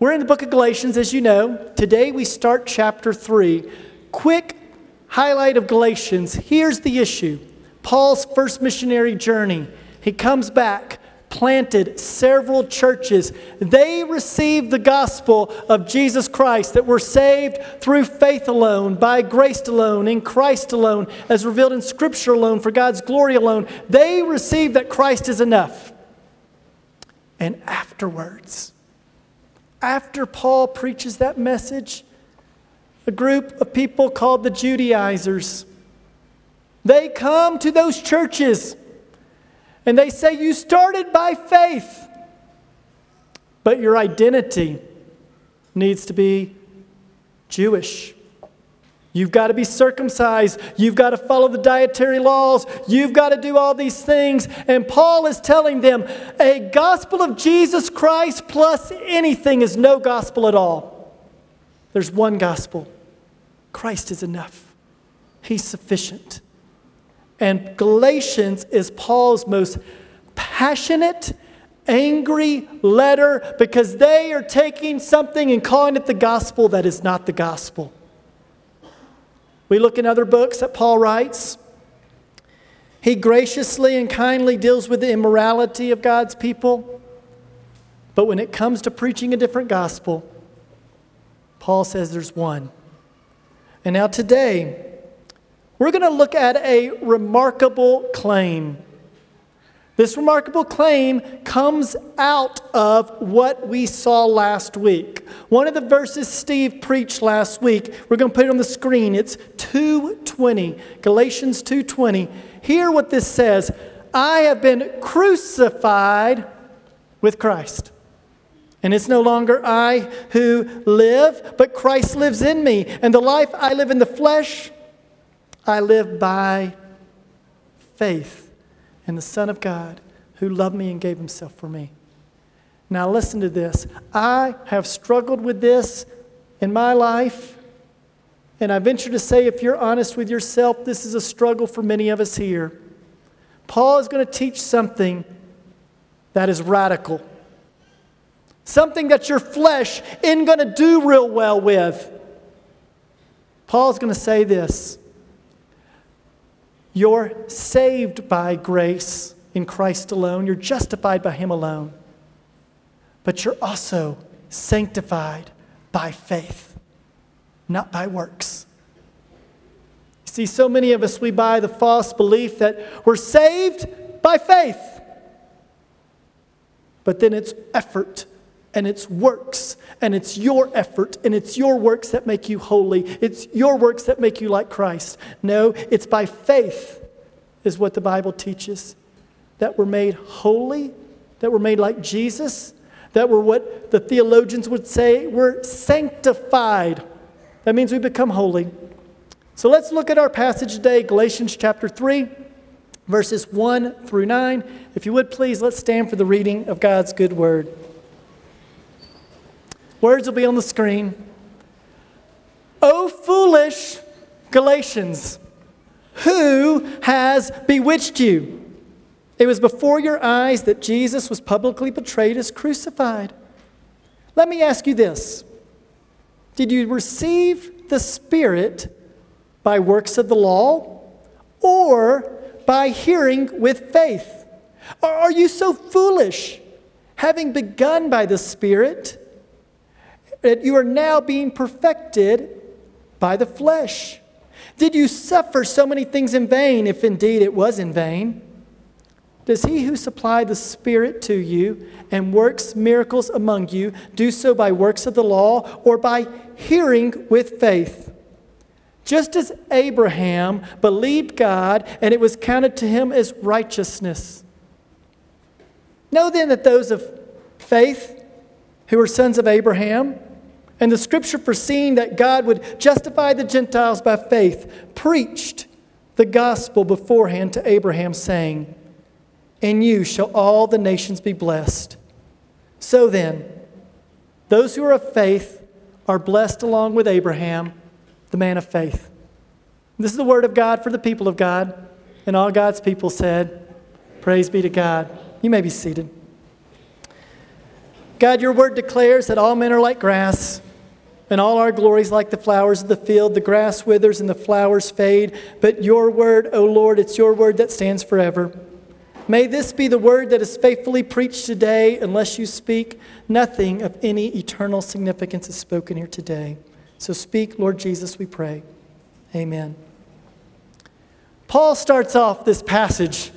We're in the book of Galatians, as you know. Today we start chapter 3. Quick highlight of Galatians. Here's the issue Paul's first missionary journey. He comes back, planted several churches. They received the gospel of Jesus Christ that we're saved through faith alone, by grace alone, in Christ alone, as revealed in Scripture alone, for God's glory alone. They received that Christ is enough. And afterwards, after Paul preaches that message, a group of people called the Judaizers, they come to those churches and they say, You started by faith, but your identity needs to be Jewish. You've got to be circumcised. You've got to follow the dietary laws. You've got to do all these things. And Paul is telling them a gospel of Jesus Christ plus anything is no gospel at all. There's one gospel Christ is enough, He's sufficient. And Galatians is Paul's most passionate, angry letter because they are taking something and calling it the gospel that is not the gospel. We look in other books that Paul writes. He graciously and kindly deals with the immorality of God's people. But when it comes to preaching a different gospel, Paul says there's one. And now today, we're going to look at a remarkable claim. This remarkable claim comes out of what we saw last week. One of the verses Steve preached last week, we're going to put it on the screen. It's 2:20, Galatians 2:20. Hear what this says, I have been crucified with Christ. And it's no longer I who live, but Christ lives in me. And the life I live in the flesh, I live by faith in the Son of God who loved me and gave himself for me. Now, listen to this. I have struggled with this in my life. And I venture to say, if you're honest with yourself, this is a struggle for many of us here. Paul is going to teach something that is radical, something that your flesh isn't going to do real well with. Paul's going to say this You're saved by grace in Christ alone, you're justified by Him alone, but you're also sanctified by faith, not by works. See, so many of us, we buy the false belief that we're saved by faith, but then it's effort and it's works and it's your effort and it's your works that make you holy. It's your works that make you like Christ. No, it's by faith, is what the Bible teaches that we're made holy, that we're made like Jesus, that were what the theologians would say we're sanctified. That means we become holy. So let's look at our passage today, Galatians chapter 3, verses 1 through 9. If you would please, let's stand for the reading of God's good word. Words will be on the screen. O foolish Galatians, who has bewitched you? It was before your eyes that Jesus was publicly betrayed as crucified. Let me ask you this Did you receive the Spirit by works of the law or by hearing with faith? Or are you so foolish, having begun by the Spirit, that you are now being perfected by the flesh? Did you suffer so many things in vain, if indeed it was in vain? Does he who supplied the Spirit to you and works miracles among you do so by works of the law or by hearing with faith? Just as Abraham believed God and it was counted to him as righteousness. Know then that those of faith who are sons of Abraham, and the scripture foreseeing that God would justify the Gentiles by faith, preached the gospel beforehand to Abraham, saying, in you shall all the nations be blessed. So then, those who are of faith are blessed along with Abraham, the man of faith. This is the word of God for the people of God. And all God's people said, Praise be to God. You may be seated. God, your word declares that all men are like grass, and all our glories like the flowers of the field. The grass withers and the flowers fade, but your word, O Lord, it's your word that stands forever. May this be the word that is faithfully preached today, unless you speak. Nothing of any eternal significance is spoken here today. So speak, Lord Jesus, we pray. Amen. Paul starts off this passage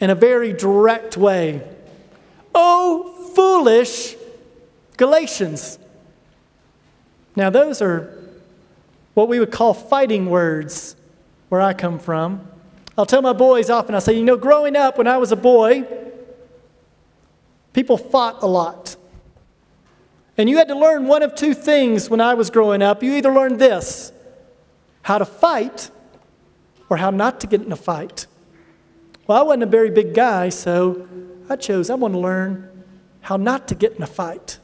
in a very direct way. Oh, foolish Galatians. Now, those are what we would call fighting words where I come from. I'll tell my boys often, I say, you know, growing up when I was a boy, people fought a lot. And you had to learn one of two things when I was growing up. You either learned this how to fight or how not to get in a fight. Well, I wasn't a very big guy, so I chose I want to learn how not to get in a fight.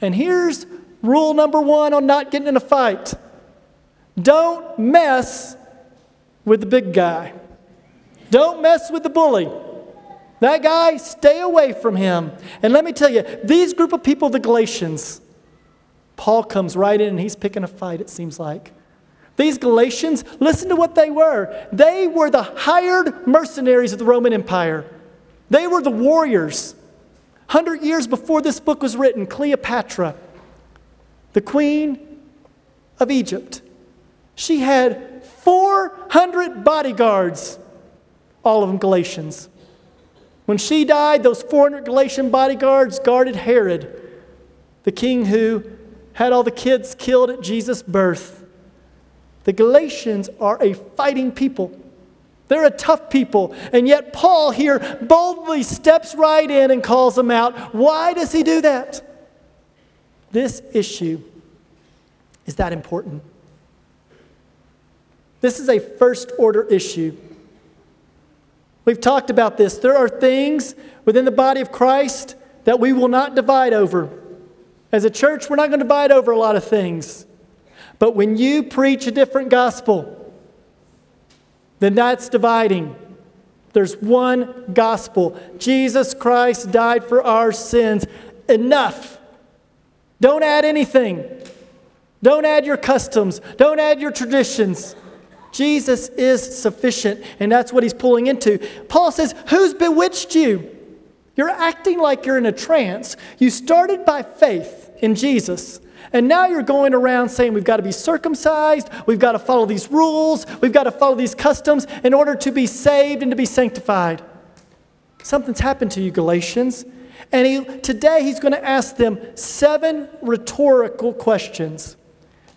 And here's rule number one on not getting in a fight don't mess with the big guy, don't mess with the bully. That guy, stay away from him. And let me tell you, these group of people, the Galatians, Paul comes right in and he's picking a fight, it seems like. These Galatians, listen to what they were. They were the hired mercenaries of the Roman Empire. They were the warriors. 100 years before this book was written, Cleopatra, the queen of Egypt, she had 400 bodyguards, all of them Galatians. When she died, those 400 Galatian bodyguards guarded Herod, the king who had all the kids killed at Jesus' birth. The Galatians are a fighting people. They're a tough people. And yet, Paul here boldly steps right in and calls them out. Why does he do that? This issue is that important. This is a first order issue. We've talked about this. There are things within the body of Christ that we will not divide over. As a church, we're not going to divide over a lot of things. But when you preach a different gospel, then that's dividing. There's one gospel. Jesus Christ died for our sins. Enough. Don't add anything. Don't add your customs. Don't add your traditions. Jesus is sufficient, and that's what he's pulling into. Paul says, Who's bewitched you? You're acting like you're in a trance. You started by faith in Jesus. And now you're going around saying we've got to be circumcised, we've got to follow these rules, we've got to follow these customs in order to be saved and to be sanctified. Something's happened to you, Galatians. And he, today he's going to ask them seven rhetorical questions.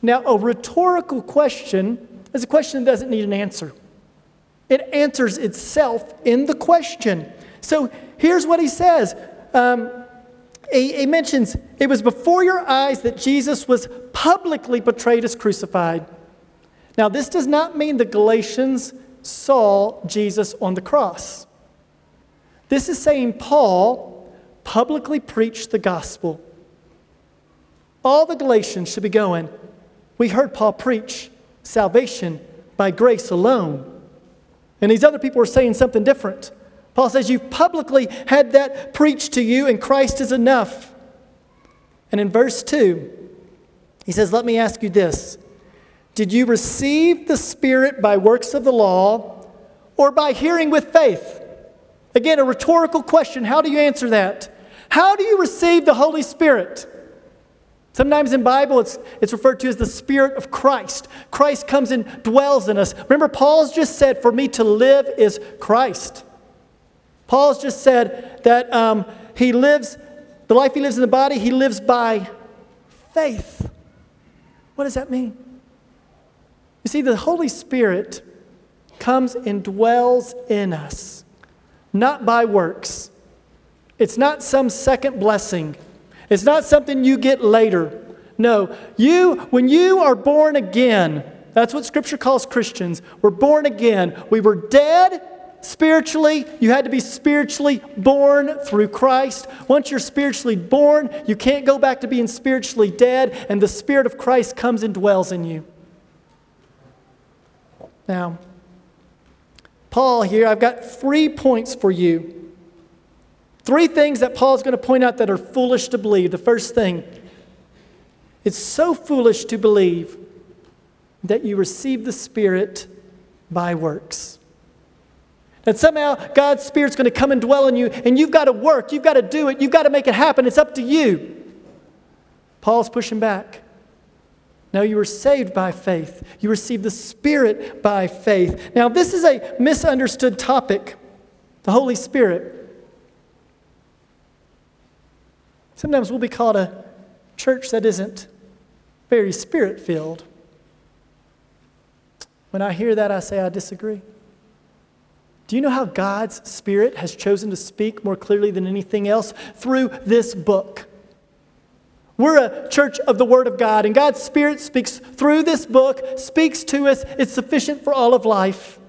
Now, a rhetorical question is a question that doesn't need an answer, it answers itself in the question. So here's what he says. Um, he, he mentions it was before your eyes that Jesus was publicly portrayed as crucified. Now, this does not mean the Galatians saw Jesus on the cross. This is saying Paul publicly preached the gospel. All the Galatians should be going, We heard Paul preach salvation by grace alone. And these other people are saying something different. Paul says, You've publicly had that preached to you, and Christ is enough. And in verse 2, he says, Let me ask you this Did you receive the Spirit by works of the law or by hearing with faith? Again, a rhetorical question. How do you answer that? How do you receive the Holy Spirit? Sometimes in Bible it's, it's referred to as the Spirit of Christ. Christ comes and dwells in us. Remember, Paul's just said, For me to live is Christ. Paul's just said that um, he lives, the life he lives in the body, he lives by faith. What does that mean? You see, the Holy Spirit comes and dwells in us, not by works. It's not some second blessing. It's not something you get later. No, you, when you are born again, that's what Scripture calls Christians. We're born again. We were dead Spiritually, you had to be spiritually born through Christ. Once you're spiritually born, you can't go back to being spiritually dead, and the Spirit of Christ comes and dwells in you. Now, Paul here, I've got three points for you. Three things that Paul's going to point out that are foolish to believe. The first thing, it's so foolish to believe that you receive the Spirit by works. That somehow God's Spirit's going to come and dwell in you, and you've got to work, you've got to do it, you've got to make it happen. It's up to you. Paul's pushing back. No, you were saved by faith. You received the Spirit by faith. Now, this is a misunderstood topic the Holy Spirit. Sometimes we'll be called a church that isn't very spirit filled. When I hear that, I say, I disagree. Do you know how God's Spirit has chosen to speak more clearly than anything else? Through this book. We're a church of the Word of God, and God's Spirit speaks through this book, speaks to us. It's sufficient for all of life.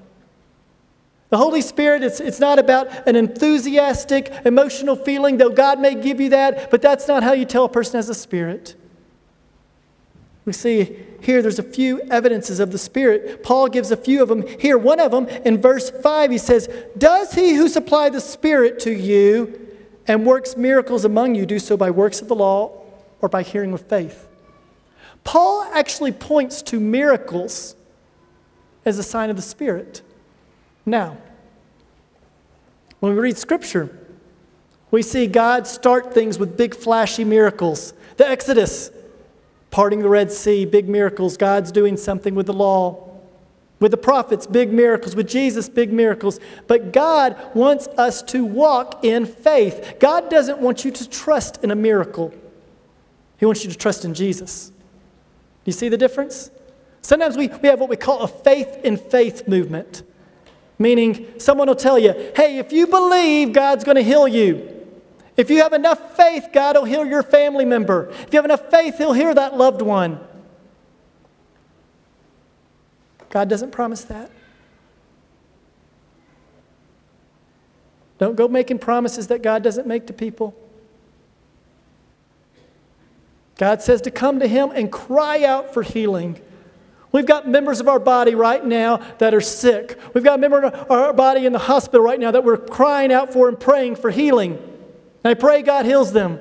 The Holy Spirit, it's, it's not about an enthusiastic, emotional feeling, though God may give you that, but that's not how you tell a person has a spirit. We see here there's a few evidences of the Spirit. Paul gives a few of them here. One of them in verse 5, he says, Does he who supplied the Spirit to you and works miracles among you do so by works of the law or by hearing with faith? Paul actually points to miracles as a sign of the Spirit. Now, when we read Scripture, we see God start things with big, flashy miracles. The Exodus, parting the Red Sea, big miracles. God's doing something with the law. With the prophets, big miracles. With Jesus, big miracles. But God wants us to walk in faith. God doesn't want you to trust in a miracle, He wants you to trust in Jesus. You see the difference? Sometimes we, we have what we call a faith in faith movement. Meaning, someone will tell you, hey, if you believe, God's going to heal you. If you have enough faith, God will heal your family member. If you have enough faith, He'll heal that loved one. God doesn't promise that. Don't go making promises that God doesn't make to people. God says to come to Him and cry out for healing. We've got members of our body right now that are sick. We've got a member of our body in the hospital right now that we're crying out for and praying for healing. And I pray God heals them.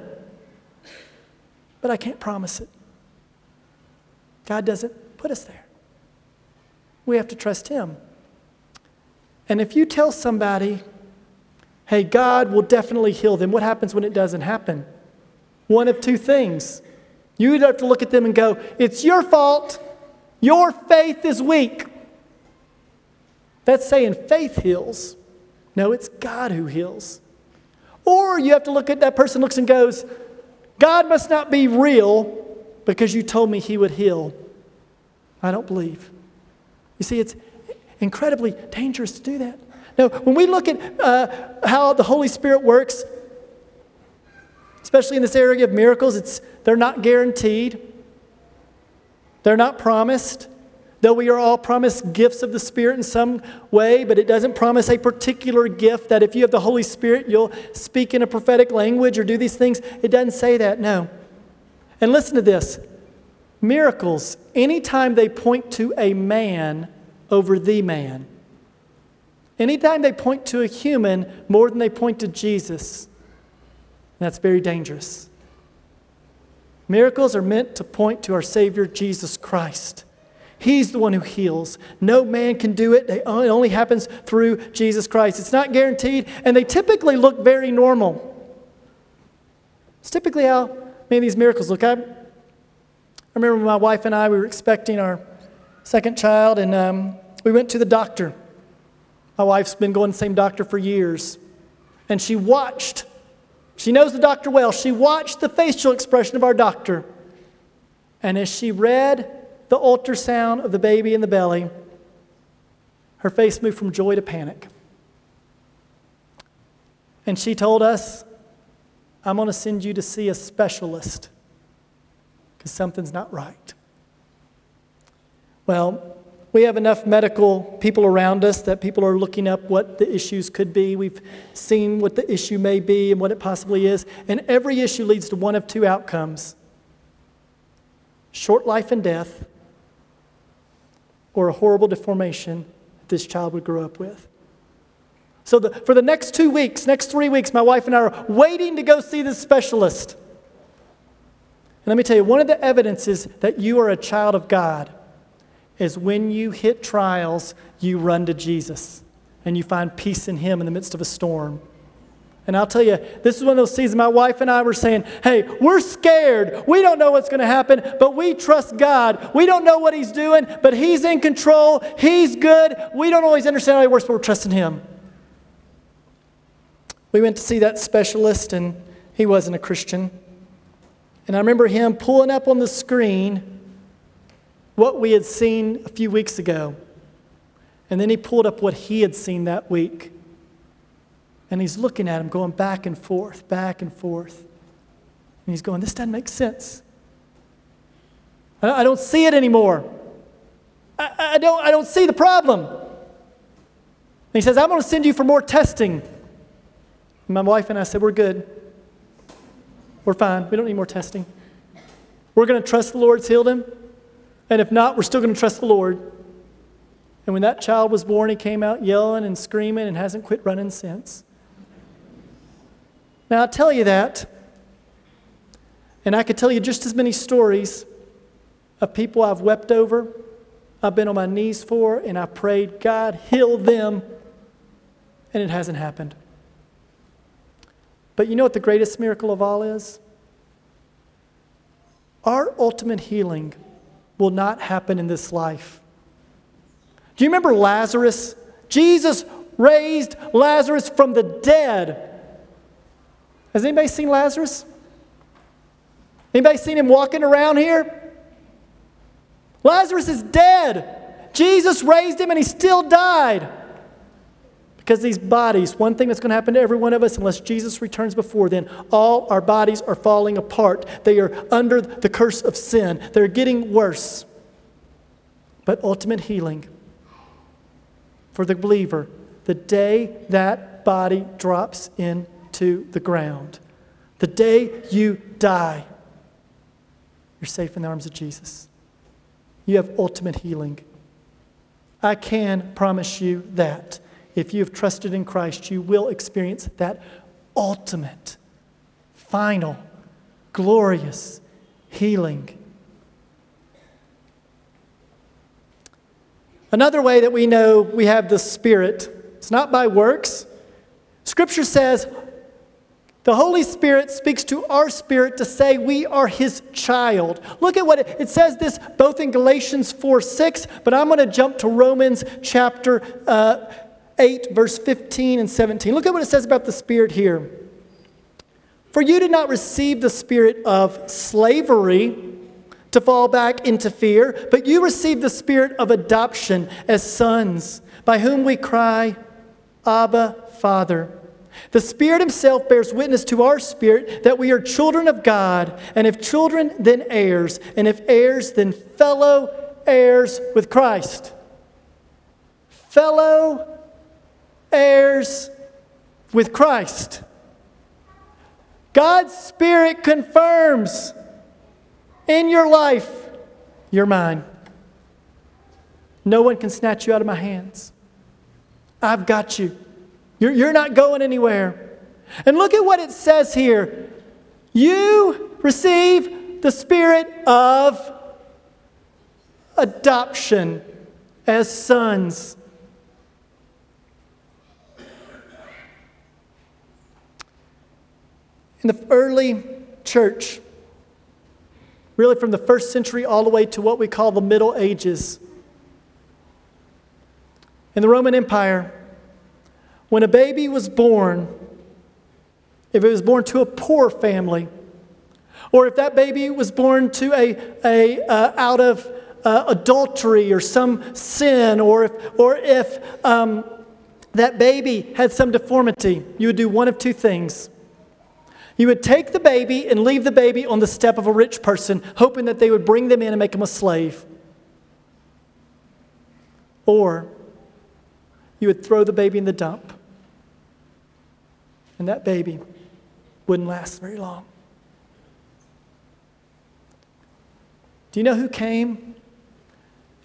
But I can't promise it. God doesn't put us there. We have to trust Him. And if you tell somebody, hey, God will definitely heal them, what happens when it doesn't happen? One of two things. You would have to look at them and go, it's your fault. Your faith is weak. That's saying faith heals. No, it's God who heals. Or you have to look at that person looks and goes, God must not be real because you told me he would heal. I don't believe. You see, it's incredibly dangerous to do that. Now, when we look at uh, how the Holy Spirit works, especially in this area of miracles, it's, they're not guaranteed. They're not promised, though we are all promised gifts of the Spirit in some way, but it doesn't promise a particular gift that if you have the Holy Spirit, you'll speak in a prophetic language or do these things. It doesn't say that, no. And listen to this miracles, anytime they point to a man over the man, anytime they point to a human more than they point to Jesus, that's very dangerous. Miracles are meant to point to our Savior, Jesus Christ. He's the one who heals. No man can do it. It only happens through Jesus Christ. It's not guaranteed, and they typically look very normal. It's typically how many of these miracles look. I, I remember my wife and I, we were expecting our second child, and um, we went to the doctor. My wife's been going to the same doctor for years, and she watched she knows the doctor well. She watched the facial expression of our doctor. And as she read the ultrasound of the baby in the belly, her face moved from joy to panic. And she told us, I'm going to send you to see a specialist because something's not right. Well, we have enough medical people around us that people are looking up what the issues could be. We've seen what the issue may be and what it possibly is. And every issue leads to one of two outcomes short life and death, or a horrible deformation that this child would grow up with. So, the, for the next two weeks, next three weeks, my wife and I are waiting to go see this specialist. And let me tell you, one of the evidences that you are a child of God is when you hit trials, you run to Jesus and you find peace in Him in the midst of a storm. And I'll tell you, this is one of those seasons my wife and I were saying, hey, we're scared. We don't know what's going to happen, but we trust God. We don't know what He's doing, but He's in control. He's good. We don't always understand how He works, but we're trusting Him. We went to see that specialist, and he wasn't a Christian. And I remember him pulling up on the screen what we had seen a few weeks ago. And then he pulled up what he had seen that week. And he's looking at him, going back and forth, back and forth. And he's going, This doesn't make sense. I don't see it anymore. I, I, don't, I don't see the problem. And he says, I'm going to send you for more testing. And my wife and I said, We're good. We're fine. We don't need more testing. We're going to trust the Lord's healed him. And if not, we're still going to trust the Lord. And when that child was born, he came out yelling and screaming and hasn't quit running since. Now, I'll tell you that, and I could tell you just as many stories of people I've wept over, I've been on my knees for, and I prayed, God, heal them, and it hasn't happened. But you know what the greatest miracle of all is? Our ultimate healing will not happen in this life. Do you remember Lazarus? Jesus raised Lazarus from the dead. Has anybody seen Lazarus? Anybody seen him walking around here? Lazarus is dead. Jesus raised him and he still died. Because these bodies, one thing that's going to happen to every one of us unless Jesus returns before then, all our bodies are falling apart. They are under the curse of sin, they're getting worse. But ultimate healing for the believer, the day that body drops into the ground, the day you die, you're safe in the arms of Jesus. You have ultimate healing. I can promise you that if you have trusted in Christ, you will experience that ultimate, final, glorious healing. Another way that we know we have the Spirit, it's not by works. Scripture says the Holy Spirit speaks to our spirit to say we are His child. Look at what it, it says this both in Galatians 4 6, but I'm going to jump to Romans chapter uh, 8, verse 15 and 17. Look at what it says about the Spirit here. For you did not receive the spirit of slavery to fall back into fear, but you received the spirit of adoption as sons, by whom we cry, Abba, Father. The Spirit Himself bears witness to our spirit that we are children of God, and if children, then heirs, and if heirs, then fellow heirs with Christ. Fellow heirs with Christ. God's Spirit confirms in your life, you're mine. No one can snatch you out of my hands. I've got you. You're, you're not going anywhere. And look at what it says here. You receive the spirit of adoption as sons. In the early church, really from the first century all the way to what we call the Middle Ages, in the Roman Empire, when a baby was born, if it was born to a poor family, or if that baby was born to a, a uh, out of uh, adultery or some sin, or if, or if um, that baby had some deformity, you would do one of two things. You would take the baby and leave the baby on the step of a rich person, hoping that they would bring them in and make them a slave. Or you would throw the baby in the dump, and that baby wouldn't last very long. Do you know who came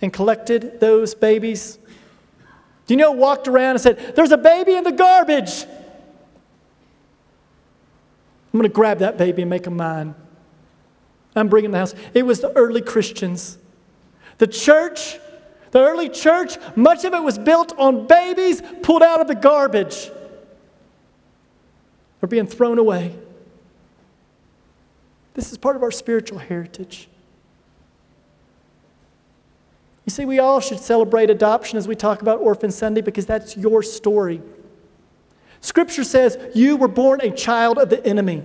and collected those babies? Do you know walked around and said, There's a baby in the garbage? I'm going to grab that baby and make him mine. I'm bringing the house. It was the early Christians. The church, the early church, much of it was built on babies pulled out of the garbage or being thrown away. This is part of our spiritual heritage. You see, we all should celebrate adoption as we talk about Orphan Sunday because that's your story. Scripture says you were born a child of the enemy.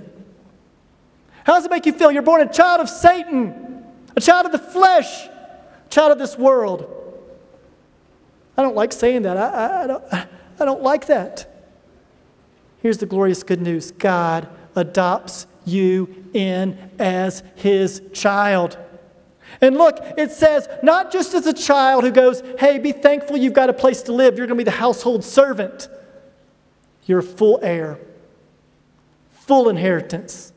How does it make you feel? You're born a child of Satan, a child of the flesh, a child of this world. I don't like saying that. I, I, I, don't, I don't like that. Here's the glorious good news God adopts you in as his child. And look, it says, not just as a child who goes, hey, be thankful you've got a place to live, you're going to be the household servant. You're a full heir, full inheritance.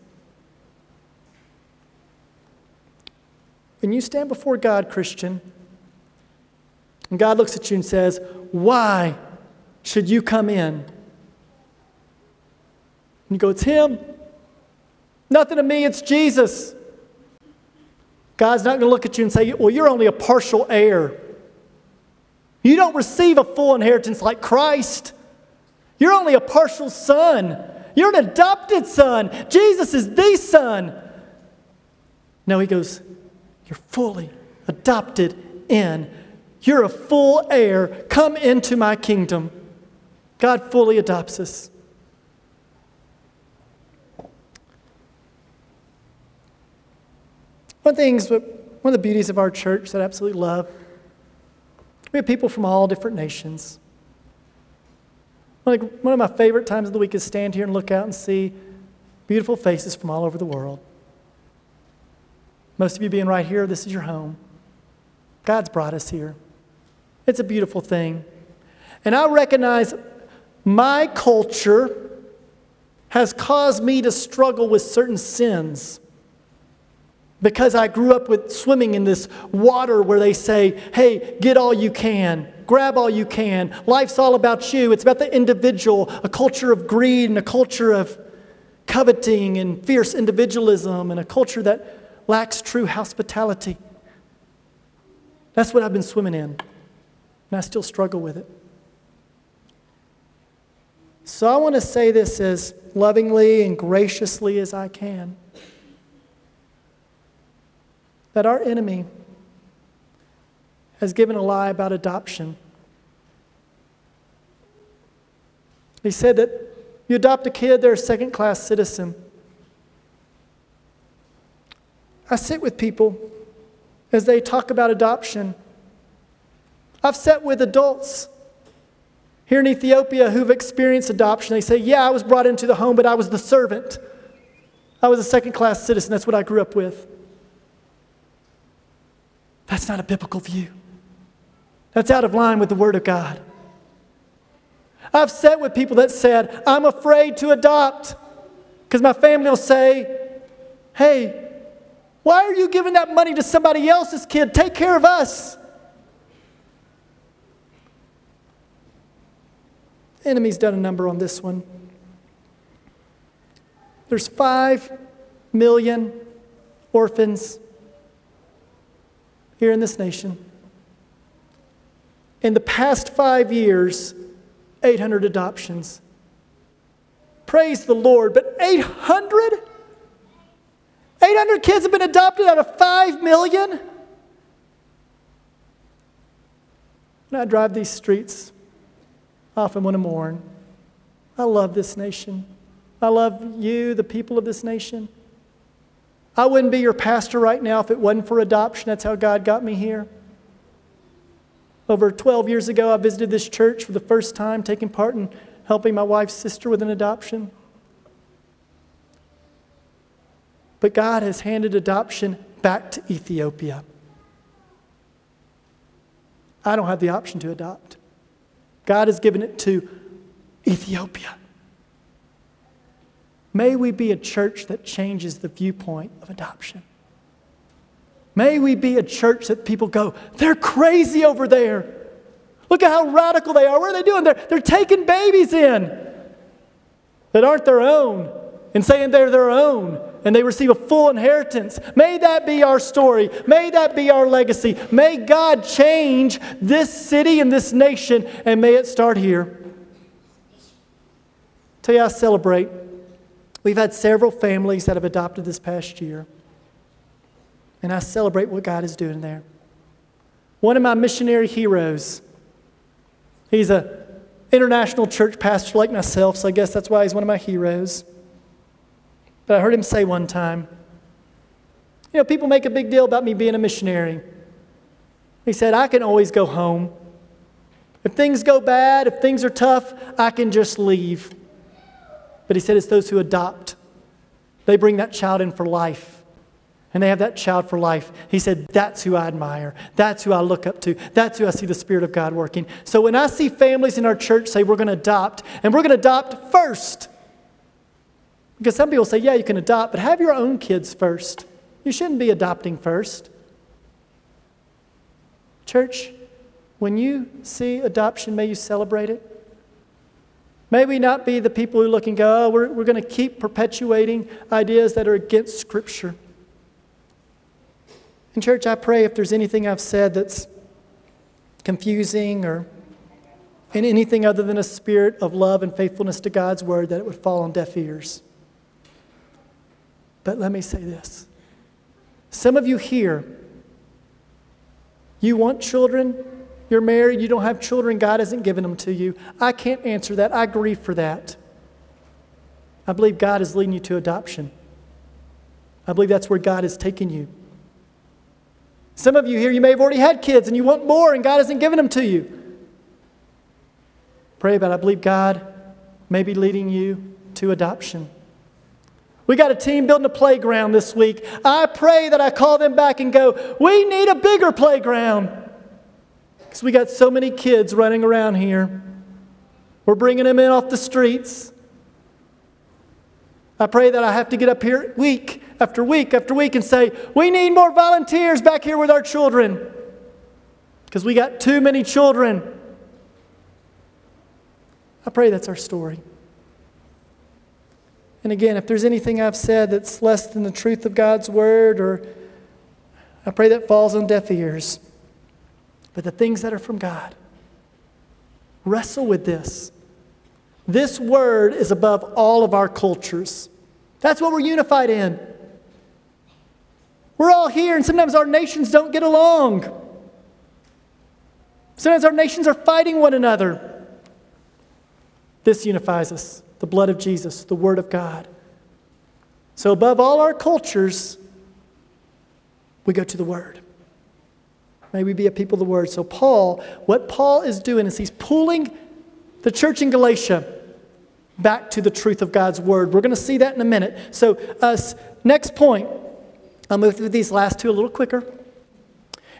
When you stand before God, Christian, and God looks at you and says, Why should you come in? And you go, It's Him. Nothing to me, it's Jesus. God's not going to look at you and say, Well, you're only a partial heir. You don't receive a full inheritance like Christ. You're only a partial son. You're an adopted son. Jesus is the son. No, he goes, You're fully adopted in. You're a full heir. Come into my kingdom. God fully adopts us. One of the things, one of the beauties of our church that I absolutely love, we have people from all different nations. Like one of my favorite times of the week is stand here and look out and see beautiful faces from all over the world. Most of you being right here, this is your home. God's brought us here. It's a beautiful thing. And I recognize my culture has caused me to struggle with certain sins because I grew up with swimming in this water where they say, hey, get all you can, grab all you can. Life's all about you. It's about the individual, a culture of greed and a culture of coveting and fierce individualism and a culture that lacks true hospitality. That's what I've been swimming in, and I still struggle with it. So I want to say this as lovingly and graciously as I can that our enemy has given a lie about adoption. He said that you adopt a kid, they're a second class citizen. I sit with people as they talk about adoption. I've sat with adults here in Ethiopia who've experienced adoption. They say, Yeah, I was brought into the home, but I was the servant. I was a second class citizen. That's what I grew up with. That's not a biblical view. That's out of line with the Word of God. I've sat with people that said, I'm afraid to adopt because my family will say, Hey, why are you giving that money to somebody else's kid? Take care of us. The enemy's done a number on this one. There's five million orphans here in this nation. In the past five years, 800 adoptions. Praise the Lord, but 800? 800 kids have been adopted out of 5 million? When I drive these streets, often when I mourn, I love this nation. I love you, the people of this nation. I wouldn't be your pastor right now if it wasn't for adoption. That's how God got me here. Over 12 years ago, I visited this church for the first time, taking part in helping my wife's sister with an adoption. But God has handed adoption back to Ethiopia. I don't have the option to adopt. God has given it to Ethiopia. May we be a church that changes the viewpoint of adoption. May we be a church that people go, they're crazy over there. Look at how radical they are. What are they doing? They're, they're taking babies in that aren't their own and saying they're their own and they receive a full inheritance. May that be our story. May that be our legacy. May God change this city and this nation, and may it start here. Tell you, I celebrate. We've had several families that have adopted this past year, and I celebrate what God is doing there. One of my missionary heroes, he's a international church pastor like myself, so I guess that's why he's one of my heroes. But I heard him say one time, you know, people make a big deal about me being a missionary. He said, I can always go home. If things go bad, if things are tough, I can just leave. But he said it's those who adopt. They bring that child in for life. And they have that child for life. He said, That's who I admire. That's who I look up to. That's who I see the Spirit of God working. So when I see families in our church say, We're going to adopt, and we're going to adopt first, because some people say, yeah, you can adopt, but have your own kids first. You shouldn't be adopting first. Church, when you see adoption, may you celebrate it. May we not be the people who look and go, oh, we're, we're going to keep perpetuating ideas that are against Scripture. In church, I pray if there's anything I've said that's confusing or in anything other than a spirit of love and faithfulness to God's word, that it would fall on deaf ears. But let me say this some of you here, you want children, you're married, you don't have children, God hasn't given them to you. I can't answer that. I grieve for that. I believe God is leading you to adoption. I believe that's where God is taking you. Some of you here, you may have already had kids and you want more, and God hasn't given them to you. Pray about it. I believe God may be leading you to adoption. We got a team building a playground this week. I pray that I call them back and go, we need a bigger playground. Because we got so many kids running around here. We're bringing them in off the streets. I pray that I have to get up here week after week after week and say, we need more volunteers back here with our children. Because we got too many children. I pray that's our story. And again, if there's anything I've said that's less than the truth of God's word, or I pray that falls on deaf ears. But the things that are from God, wrestle with this. This word is above all of our cultures. That's what we're unified in. We're all here, and sometimes our nations don't get along. Sometimes our nations are fighting one another. This unifies us the blood of Jesus, the Word of God. So, above all our cultures, we go to the Word. May we be a people of the Word. So, Paul, what Paul is doing is he's pulling the church in Galatia back to the truth of God's Word. We're going to see that in a minute. So, uh, next point, I'll move through these last two a little quicker.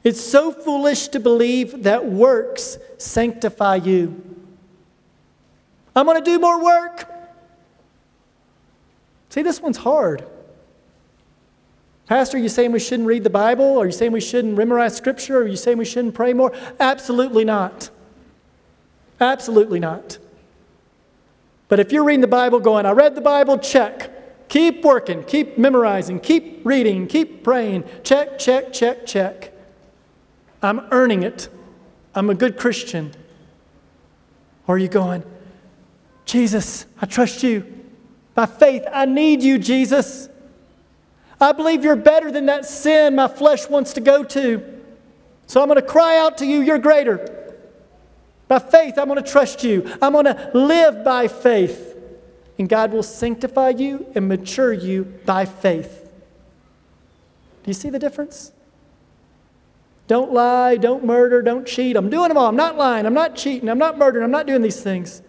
It's so foolish to believe that works sanctify you. I'm going to do more work. See, this one's hard. Pastor, are you saying we shouldn't read the Bible? Are you saying we shouldn't memorize Scripture? Are you saying we shouldn't pray more? Absolutely not. Absolutely not. But if you're reading the Bible going, I read the Bible, check. Keep working, keep memorizing, keep reading, keep praying. Check, check, check, check. I'm earning it. I'm a good Christian. Or are you going, Jesus, I trust you. By faith, I need you, Jesus. I believe you're better than that sin my flesh wants to go to. So I'm going to cry out to you, you're greater. By faith, I'm going to trust you. I'm going to live by faith. And God will sanctify you and mature you by faith. Do you see the difference? Don't lie, don't murder, don't cheat. I'm doing them all. I'm not lying, I'm not cheating, I'm not murdering, I'm not doing these things.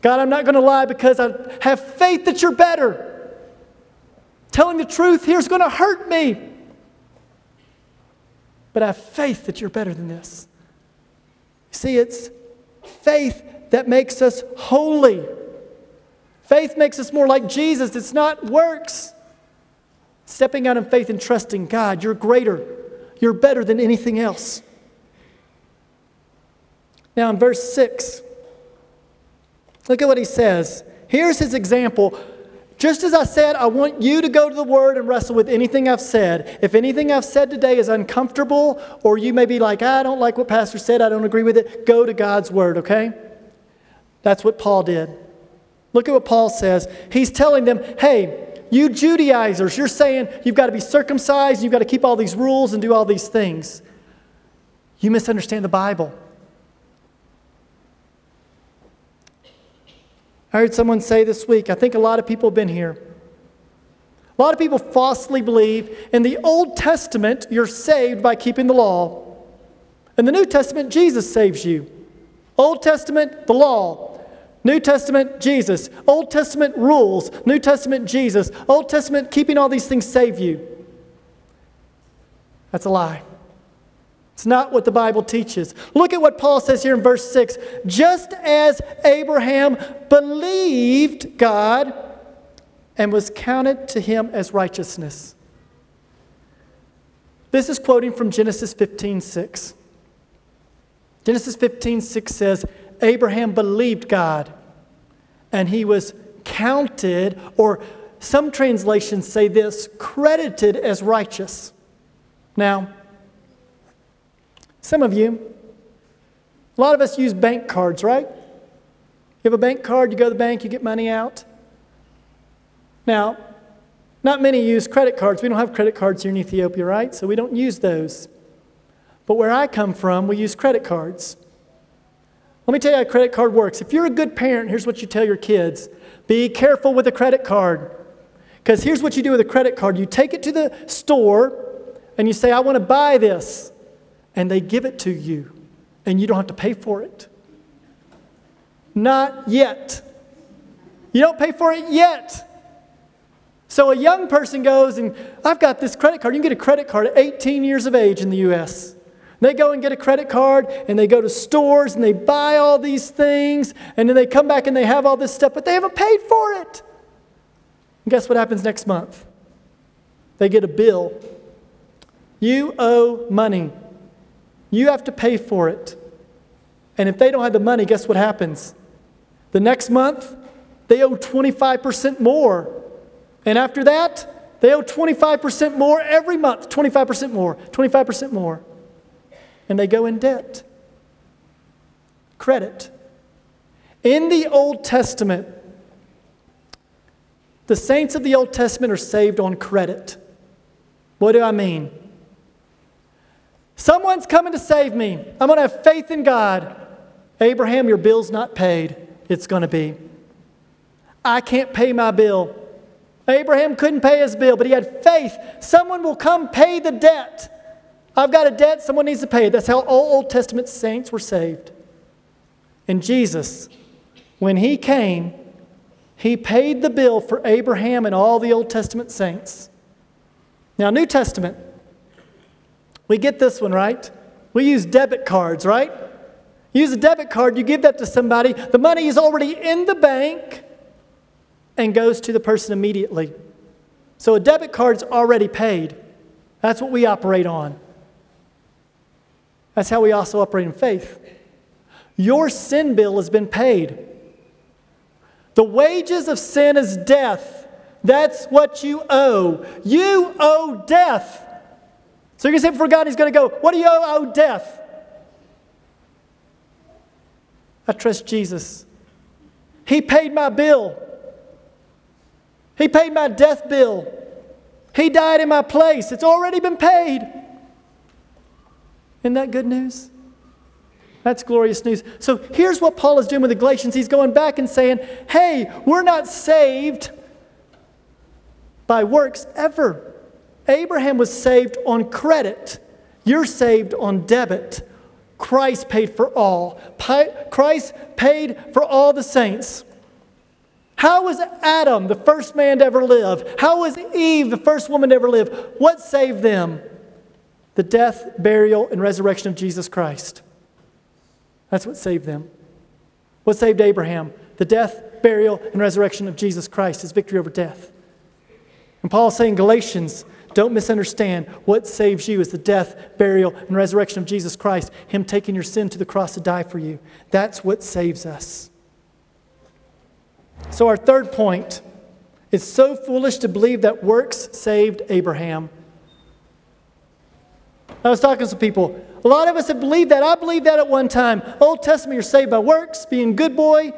God, I'm not going to lie because I have faith that you're better. Telling the truth here is going to hurt me. But I have faith that you're better than this. See, it's faith that makes us holy. Faith makes us more like Jesus. It's not works. Stepping out in faith and trusting God, you're greater. You're better than anything else. Now, in verse 6, look at what he says. Here's his example. Just as I said, I want you to go to the Word and wrestle with anything I've said. If anything I've said today is uncomfortable, or you may be like, I don't like what Pastor said, I don't agree with it, go to God's Word, okay? That's what Paul did. Look at what Paul says. He's telling them, hey, you Judaizers, you're saying you've got to be circumcised, you've got to keep all these rules and do all these things. You misunderstand the Bible. I heard someone say this week, I think a lot of people have been here. A lot of people falsely believe in the Old Testament, you're saved by keeping the law. In the New Testament, Jesus saves you. Old Testament, the law. New Testament, Jesus. Old Testament rules. New Testament, Jesus. Old Testament, keeping all these things save you. That's a lie. It's not what the Bible teaches. Look at what Paul says here in verse 6. Just as Abraham believed God and was counted to him as righteousness. This is quoting from Genesis 15 6. Genesis 15 6 says, Abraham believed God and he was counted, or some translations say this, credited as righteous. Now, some of you, a lot of us use bank cards, right? You have a bank card, you go to the bank, you get money out. Now, not many use credit cards. We don't have credit cards here in Ethiopia, right? So we don't use those. But where I come from, we use credit cards. Let me tell you how a credit card works. If you're a good parent, here's what you tell your kids be careful with a credit card. Because here's what you do with a credit card you take it to the store and you say, I want to buy this and they give it to you, and you don't have to pay for it. Not yet. You don't pay for it yet. So a young person goes and I've got this credit card. You can get a credit card at 18 years of age in the US. They go and get a credit card and they go to stores and they buy all these things and then they come back and they have all this stuff, but they haven't paid for it. And guess what happens next month? They get a bill. You owe money. You have to pay for it. And if they don't have the money, guess what happens? The next month, they owe 25% more. And after that, they owe 25% more every month 25% more, 25% more. And they go in debt. Credit. In the Old Testament, the saints of the Old Testament are saved on credit. What do I mean? Someone's coming to save me. I'm going to have faith in God. Abraham, your bill's not paid. It's going to be. I can't pay my bill. Abraham couldn't pay his bill, but he had faith. Someone will come pay the debt. I've got a debt, someone needs to pay it. That's how all Old Testament saints were saved. And Jesus, when he came, he paid the bill for Abraham and all the Old Testament saints. Now, New Testament, we get this one, right? We use debit cards, right? use a debit card, you give that to somebody, the money is already in the bank and goes to the person immediately. So a debit card's already paid. That's what we operate on. That's how we also operate in faith. Your sin bill has been paid. The wages of sin is death. That's what you owe. You owe death. So you're going to say before God, He's going to go, What do you owe? Oh, death. I trust Jesus. He paid my bill, He paid my death bill. He died in my place. It's already been paid. Isn't that good news? That's glorious news. So here's what Paul is doing with the Galatians. He's going back and saying, hey, we're not saved by works ever. Abraham was saved on credit. You're saved on debit. Christ paid for all. Christ paid for all the saints. How was Adam the first man to ever live? How was Eve the first woman to ever live? What saved them? The death, burial, and resurrection of Jesus Christ. That's what saved them. What saved Abraham? The death, burial, and resurrection of Jesus Christ, his victory over death. And Paul is saying, Galatians, Don't misunderstand. What saves you is the death, burial, and resurrection of Jesus Christ, Him taking your sin to the cross to die for you. That's what saves us. So, our third point is so foolish to believe that works saved Abraham. I was talking to some people. A lot of us have believed that. I believed that at one time. Old Testament, you're saved by works, being good boy.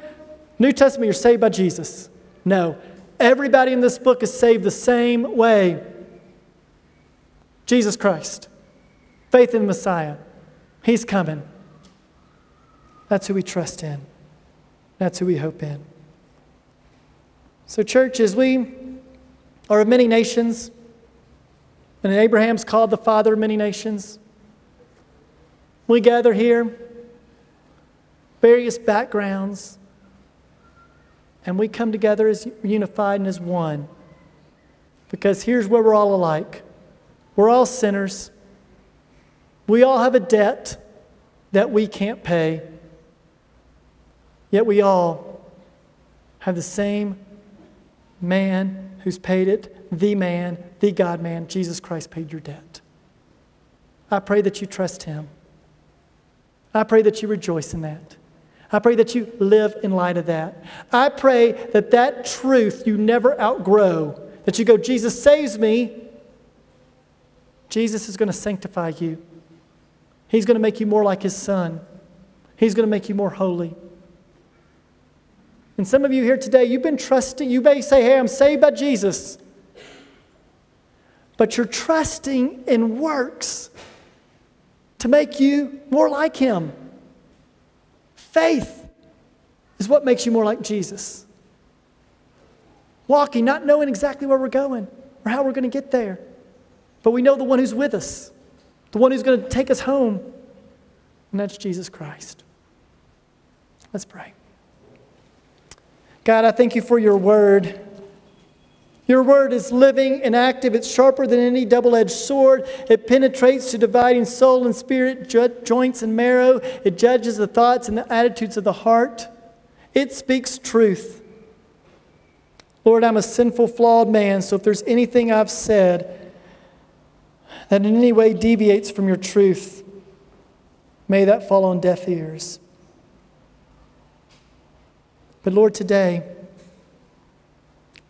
New Testament, you're saved by Jesus. No. Everybody in this book is saved the same way Jesus Christ. Faith in the Messiah. He's coming. That's who we trust in. That's who we hope in. So, church, as we are of many nations, and Abraham's called the father of many nations, we gather here, various backgrounds, and we come together as unified and as one. Because here's where we're all alike we're all sinners. We all have a debt that we can't pay. Yet we all have the same man who's paid it, the man, the God man. Jesus Christ paid your debt. I pray that you trust him. I pray that you rejoice in that. I pray that you live in light of that. I pray that that truth you never outgrow, that you go, Jesus saves me. Jesus is going to sanctify you. He's going to make you more like his son. He's going to make you more holy. And some of you here today, you've been trusting, you may say, Hey, I'm saved by Jesus. But you're trusting in works to make you more like him. Faith is what makes you more like Jesus. Walking, not knowing exactly where we're going or how we're going to get there, but we know the one who's with us, the one who's going to take us home, and that's Jesus Christ. Let's pray. God, I thank you for your word. Your word is living and active. It's sharper than any double edged sword. It penetrates to dividing soul and spirit, joints and marrow. It judges the thoughts and the attitudes of the heart. It speaks truth. Lord, I'm a sinful, flawed man, so if there's anything I've said that in any way deviates from your truth, may that fall on deaf ears. But Lord, today,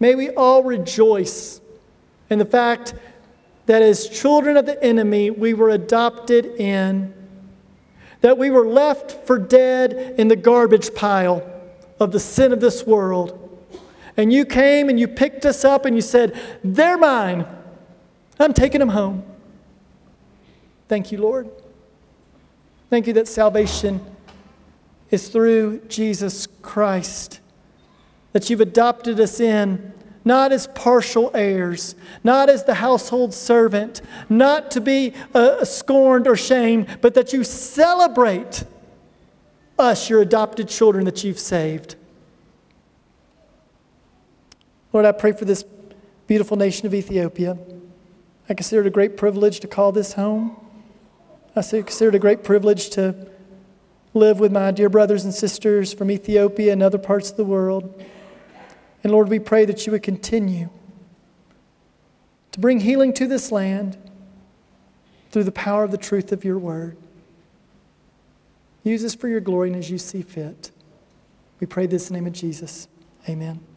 May we all rejoice in the fact that as children of the enemy, we were adopted in, that we were left for dead in the garbage pile of the sin of this world. And you came and you picked us up and you said, They're mine. I'm taking them home. Thank you, Lord. Thank you that salvation is through Jesus Christ that you've adopted us in, not as partial heirs, not as the household servant, not to be uh, scorned or shamed, but that you celebrate us, your adopted children that you've saved. Lord, I pray for this beautiful nation of Ethiopia. I consider it a great privilege to call this home. I consider it a great privilege to live with my dear brothers and sisters from Ethiopia and other parts of the world. And Lord, we pray that you would continue to bring healing to this land through the power of the truth of your word. Use this for your glory and as you see fit. We pray this in the name of Jesus. Amen.